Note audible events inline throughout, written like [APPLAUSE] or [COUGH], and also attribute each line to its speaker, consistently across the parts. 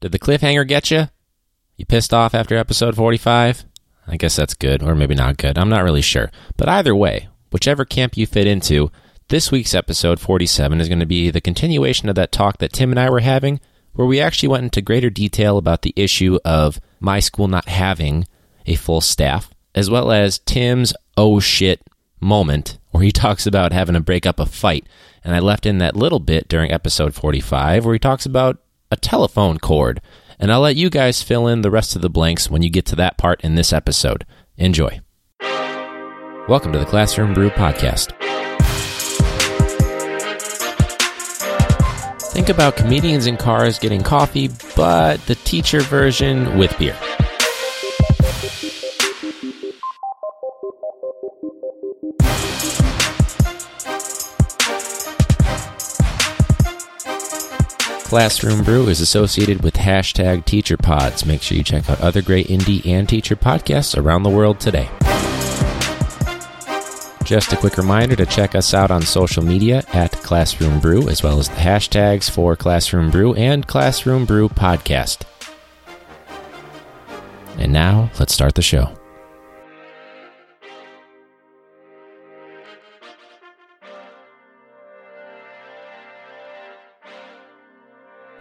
Speaker 1: Did the cliffhanger get you? You pissed off after episode 45? I guess that's good, or maybe not good. I'm not really sure. But either way, whichever camp you fit into, this week's episode 47 is going to be the continuation of that talk that Tim and I were having, where we actually went into greater detail about the issue of my school not having a full staff, as well as Tim's oh shit moment, where he [LAUGHS] talks about having to break up a fight. And I left in that little bit during episode 45 where he talks about a telephone cord. And I'll let you guys fill in the rest of the blanks when you get to that part in this episode. Enjoy. Welcome to the Classroom Brew Podcast. Think about comedians in cars getting coffee, but the teacher version with beer. Classroom Brew is associated with hashtag TeacherPods. Make sure you check out other great indie and teacher podcasts around the world today. Just a quick reminder to check us out on social media at Classroom Brew, as well as the hashtags for Classroom Brew and Classroom Brew Podcast. And now, let's start the show.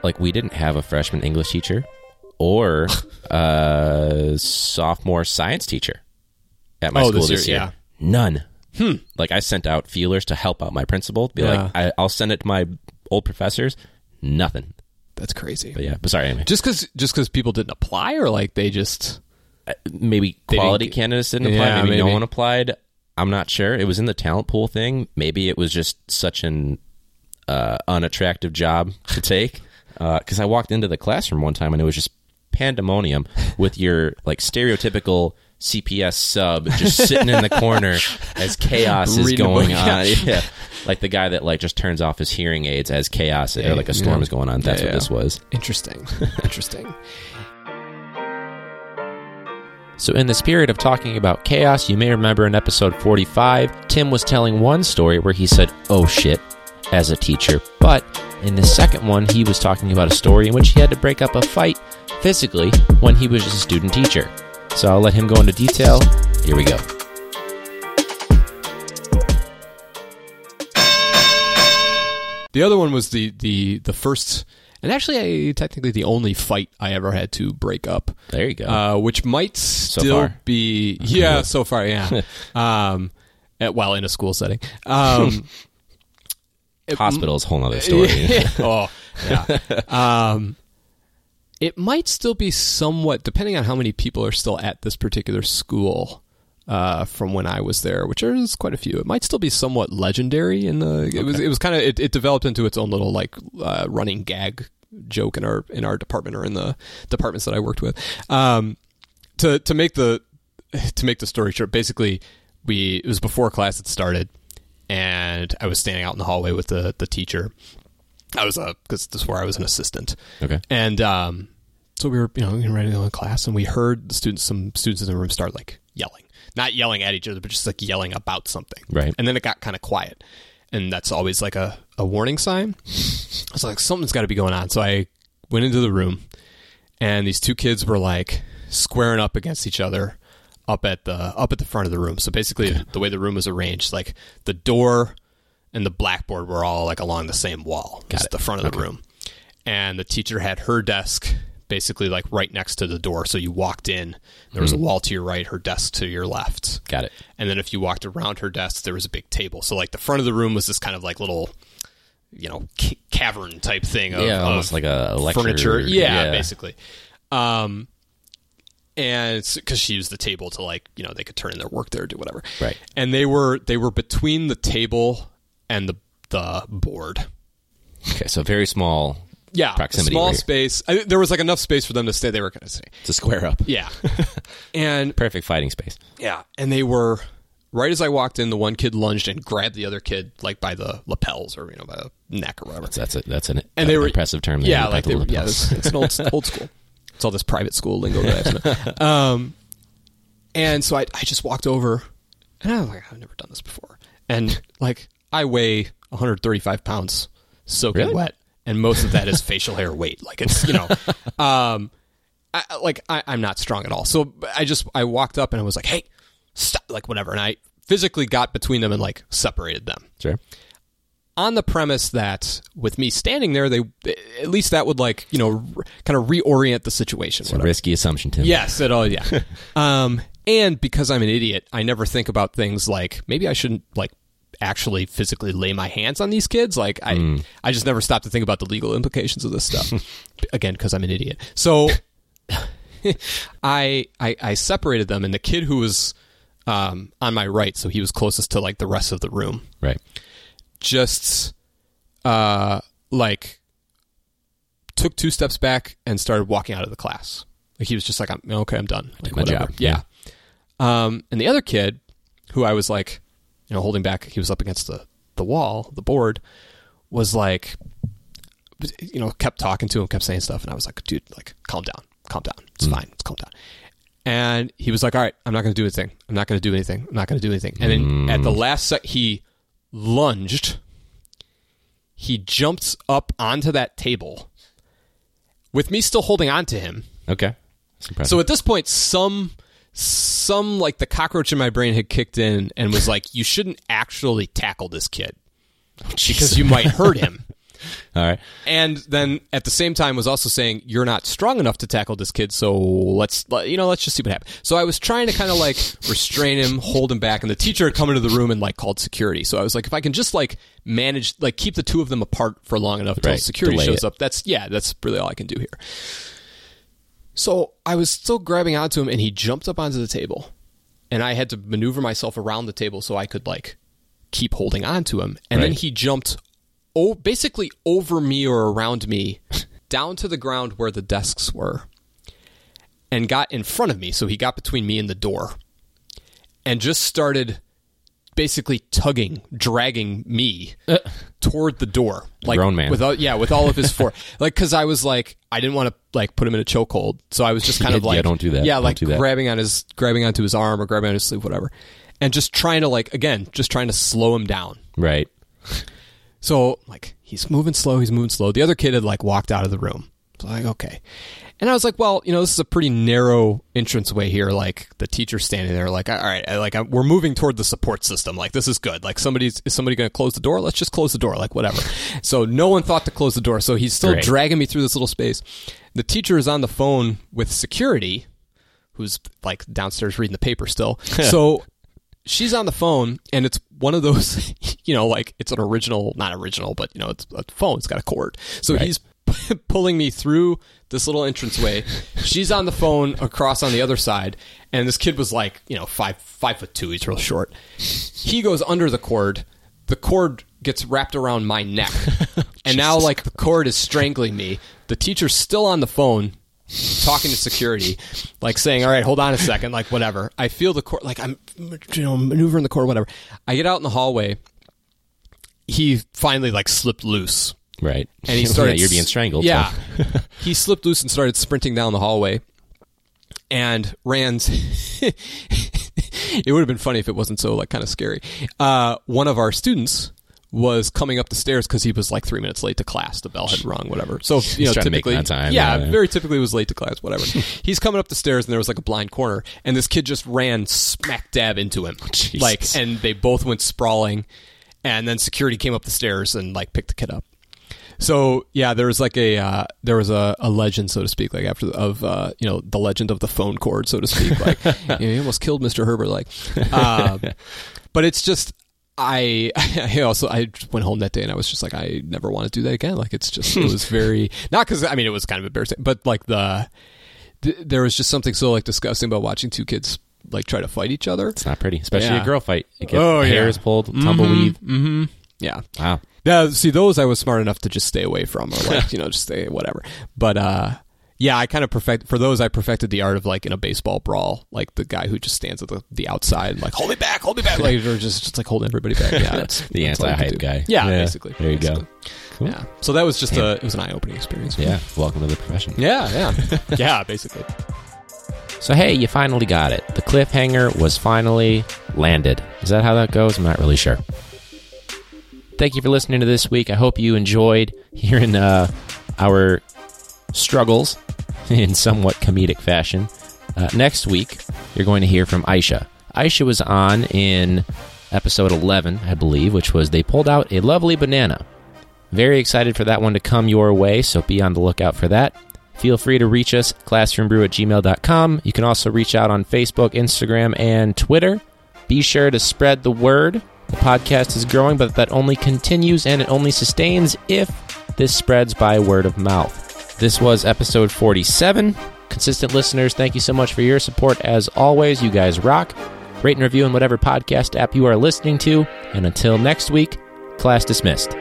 Speaker 1: Like we didn't have a freshman English teacher or [LAUGHS] a sophomore science teacher at my
Speaker 2: Oh,
Speaker 1: school
Speaker 2: this
Speaker 1: this,
Speaker 2: year,
Speaker 1: year.
Speaker 2: yeah.
Speaker 1: None.
Speaker 2: Hmm.
Speaker 1: Like I sent out feelers to help out my principal. Be
Speaker 2: Yeah.
Speaker 1: like, I, I'll send it to my old professors. Nothing.
Speaker 2: That's crazy.
Speaker 1: But yeah, but sorry. Anyway.
Speaker 2: Just because just because people didn't apply, or like they just
Speaker 1: Uh, maybe
Speaker 2: They didn't
Speaker 1: quality candidates didn't apply.
Speaker 2: Yeah,
Speaker 1: maybe, no one applied. I'm not sure. It was in the talent pool thing. Maybe it was just such an uh, unattractive job to take. Uh, because I walked into the classroom one time and it was just pandemonium with your like stereotypical CPS sub just sitting in the corner [LAUGHS] as chaos is going on.
Speaker 2: yeah.
Speaker 1: Yeah. [LAUGHS] Like the guy that like just turns off his hearing aids as chaos or like a storm
Speaker 2: yeah.
Speaker 1: is going on. That's
Speaker 2: Yeah,
Speaker 1: what
Speaker 2: yeah.
Speaker 1: this was.
Speaker 2: interesting, [LAUGHS] interesting.
Speaker 1: So, in the spirit of talking about chaos, you may remember in episode 45, Tim was telling one story where he said, oh shit, as a teacher. But in the second one, he was talking about a story in which he had to break up a fight physically when he was a student teacher. So, I'll let him go into detail. Here we go.
Speaker 2: The other one was the the the first, and actually, I, technically the only fight I ever had to break up.
Speaker 1: There you go.
Speaker 2: uh, which might still
Speaker 1: far.
Speaker 2: be [LAUGHS] yeah so far yeah [LAUGHS] um at, while in a school setting um [LAUGHS]
Speaker 1: Hospital is a whole other story. [LAUGHS] [LAUGHS]
Speaker 2: oh yeah um it might still be somewhat depending on how many people are still at this particular school uh, from when I was there, which is quite a few. It might still be somewhat legendary in the. It was. It was kind of. It, it developed into its own little like uh, running gag joke in our in our department or in the departments that I worked with. Um, to to make the to make the story short, basically we it was before class had started, and I was standing out in the hallway with the the teacher. I was a because this is where I was an assistant,
Speaker 1: Okay.
Speaker 2: and um, so we were you know ready to go in class, and we heard the students some students in the room start like yelling, not yelling at each other, but just like yelling about something.
Speaker 1: Right.
Speaker 2: And then it got kind of quiet, and that's always like a a warning sign. I was like, something's got to be going on. So I went into the room, and these two kids were like squaring up against each other up at the up at the front of the room. So basically, the way the room was arranged, like the door and the blackboard were all like along the same wall,
Speaker 1: it.
Speaker 2: the front of the room. And the teacher had her desk basically like right next to the door. So you walked in, there was a wall to your right, her desk to your left.
Speaker 1: Got it.
Speaker 2: And then if you walked around her desk, there was a big table. So like the front of the room was this kind of like little, you know, ca- cavern type thing of,
Speaker 1: Yeah, almost
Speaker 2: of
Speaker 1: like a lecture.
Speaker 2: furniture. Yeah, basically. Um, and it's because she used the table to like you know they could turn in their work there, or do whatever.
Speaker 1: Right.
Speaker 2: And they were they were between the table and the the board.
Speaker 1: Okay, so very small
Speaker 2: Yeah,
Speaker 1: Proximity
Speaker 2: small space. I, there was like enough space for them to stay. They were going to stay.
Speaker 1: to square up.
Speaker 2: Yeah, [LAUGHS] and
Speaker 1: Perfect fighting space.
Speaker 2: Yeah, and they were right as I walked in. The one kid lunged and grabbed the other kid like by the lapels or you know by the neck or whatever.
Speaker 1: That's a, that's an
Speaker 2: And they were
Speaker 1: impressive term. there,
Speaker 2: Yeah, like
Speaker 1: the
Speaker 2: they were, yeah, it's, it's an old [LAUGHS] old school. It's all this private school lingo that I have to know. [LAUGHS] Um, and so I I just walked over, and I was like, I've never done this before, and like I weigh 135 pounds, soaking
Speaker 1: Really?
Speaker 2: wet. And most of that is facial hair weight. Like it's, you know, [LAUGHS] Um, I, like I, I'm not strong at all. So I just I walked up and I was like, "Hey, stop!" Like whatever, and I physically got between them and like separated them
Speaker 1: Sure.
Speaker 2: On the premise that with me standing there, they at least that would like you know r- kind of reorient the situation.
Speaker 1: It's a risky assumption, Tim.
Speaker 2: Yes, at all. Yeah. [LAUGHS] um, and because I'm an idiot, I never think about things like maybe I shouldn't like actually physically lay my hands on these kids. Like I, I just never stop to think about the legal implications of this stuff. [LAUGHS] Again, because I'm an idiot. So [LAUGHS] I, I I separated them, and the kid who was um, on my right, so he was closest to like the rest of the room
Speaker 1: Right.
Speaker 2: Just uh like took two steps back and started walking out of the class. Like he was just like, I'm okay, I'm done. Like
Speaker 1: my
Speaker 2: whatever.
Speaker 1: job.
Speaker 2: Yeah. Um and the other kid who I was like, you know, holding back, he was up against the the wall, the board, was like you know, kept talking to him, kept saying stuff, and I was like, dude, like, calm down, calm down. It's fine, it's calm down. And he was like, all right, I'm not going to do anything. I'm not going to do anything. I'm not going to do anything. And then at the last sec, he lunged. He jumped up onto that table with me still holding on to him.
Speaker 1: Okay.
Speaker 2: So at this point, some some like the cockroach in my brain had kicked in and was like, you shouldn't actually tackle this kid because you might hurt him. [LAUGHS]
Speaker 1: All right.
Speaker 2: And then at the same time was also saying you're not strong enough to tackle this kid, so let's you know let's just see what happens. So I was trying to kind of like restrain him, hold him back, and the teacher had come into the room and like called security. So I was like, if I can just like manage like keep the two of them apart for long enough until
Speaker 1: Right.
Speaker 2: security
Speaker 1: Delay
Speaker 2: shows
Speaker 1: it.
Speaker 2: up, that's yeah, that's really all I can do here. So I was still grabbing onto him, and he jumped up onto the table, and I had to maneuver myself around the table so I could like keep holding on to him. And then he jumped oh, basically over me or around me down to the ground where the desks were and got in front of me. So he got between me and the door and just started basically tugging, dragging me uh. toward the door. Like
Speaker 1: grown man.
Speaker 2: yeah, with all of his four. [LAUGHS] like cuz I was like I didn't want to like put him in a chokehold. So I was just [LAUGHS] kind of like
Speaker 1: yeah, don't do that.
Speaker 2: Yeah, like
Speaker 1: do that.
Speaker 2: grabbing on his grabbing onto his arm or grabbing on his sleeve whatever. And just trying to like again, just trying to slow him down.
Speaker 1: Right.
Speaker 2: So like he's moving slow, he's moving slow. The other kid had like walked out of the room. So like okay, and I was like, well, you know, this is a pretty narrow entranceway here. Like the teacher's standing there, like all right, I, like I, we're moving toward the support system. Like this is good. Like somebody's is somebody going to close the door? Let's just close the door. Like whatever. [LAUGHS] so no one thought to close the door. So he's still
Speaker 1: Great.
Speaker 2: dragging me through this little space. The teacher is on the phone with security, who's like downstairs reading the paper still. [LAUGHS] so she's on the phone and it's one of those [LAUGHS] you know like it's an original not original but you know it's a phone it's got a cord. So
Speaker 1: Right.
Speaker 2: he's [LAUGHS] pulling me through this little entranceway. She's on the phone across on the other side and this kid was like you know five five foot two he's real short. He goes under the cord. The cord gets wrapped around my neck. [LAUGHS] And now like the cord is strangling me. The teacher's still on the phone talking to security, like saying, "All right, hold on a second, like whatever." I feel the cord, like I'm, you know, maneuvering the cord, whatever. I get out in the hallway. He finally like slipped loose,
Speaker 1: Right.
Speaker 2: and he [LAUGHS] started.
Speaker 1: yeah, you're being strangled.
Speaker 2: Yeah,
Speaker 1: so- [LAUGHS]
Speaker 2: he slipped loose and started sprinting down the hallway, and ran. [LAUGHS] it would have been funny if it wasn't so like kind of scary. Uh, one of our students was coming up the stairs because he was like three minutes late to class. The bell had rung, whatever. So you know,
Speaker 1: trying to make
Speaker 2: typically,
Speaker 1: that time,
Speaker 2: yeah,
Speaker 1: yeah.
Speaker 2: very typically was late to class, whatever. [LAUGHS] He's coming up the stairs and there was like a blind corner, and this kid just ran smack dab into him,
Speaker 1: Jesus.
Speaker 2: like, and they both went sprawling, and then security came up the stairs and like picked the kid up. So yeah, there was like a uh, there was a, a legend, so to speak, like after the, of uh, you know the legend of the phone cord, so to speak. Like [LAUGHS] you know, he almost killed Mr. Herbert. Like, um, [LAUGHS] but it's just I [LAUGHS] I also I went home that day and I was just like I never want to do that again. Like it's just it was [LAUGHS] very not because I mean it was kind of embarrassing, but like the, th- there was just something so like disgusting about watching two kids like try to fight each other.
Speaker 1: It's not pretty, especially
Speaker 2: Yeah.
Speaker 1: a girl fight. You get
Speaker 2: Oh, yeah.
Speaker 1: hairs pulled, tumbleweed.
Speaker 2: Mm-hmm. Yeah.
Speaker 1: Wow.
Speaker 2: Yeah, see those I was smart enough to just stay away from, or like [LAUGHS] you know, just stay whatever. But uh, yeah, I kind of perfect for those. I perfected the art of like in a baseball brawl, like the guy who just stands at the, the outside, like hold me back, hold me back, like or just just like holding everybody back. [LAUGHS] Yeah, that's,
Speaker 1: The
Speaker 2: that's all you can
Speaker 1: anti-hype guy.
Speaker 2: Yeah,
Speaker 1: Yeah,
Speaker 2: basically.
Speaker 1: there you go. Cool.
Speaker 2: Yeah, so that was just a it was an eye opening experience. for me.
Speaker 1: Yeah. Welcome to the profession.
Speaker 2: yeah, yeah, [LAUGHS] yeah. Basically,
Speaker 1: So hey, you finally got it. The cliffhanger was finally landed. Is that how that goes? I'm not really sure. Thank you for listening to this week. I hope you enjoyed [LAUGHS] hearing uh, our struggles [LAUGHS] in somewhat comedic fashion. Uh, next week, you're going to hear from Aisha. Aisha was on in episode 11, I believe, which was They Pulled Out a Lovely Banana. Very excited for that one to come your way, so be on the lookout for that. Feel free to reach us, classroombrew at gmail.com. You can also reach out on Facebook, Instagram, and Twitter. Be sure to spread the word. The podcast is growing, but that only continues and it only sustains if this spreads by word of mouth. This was episode 47. Consistent listeners, thank you so much for your support. As always, you guys rock. Rate and review in whatever podcast app you are listening to. And until next week, class dismissed.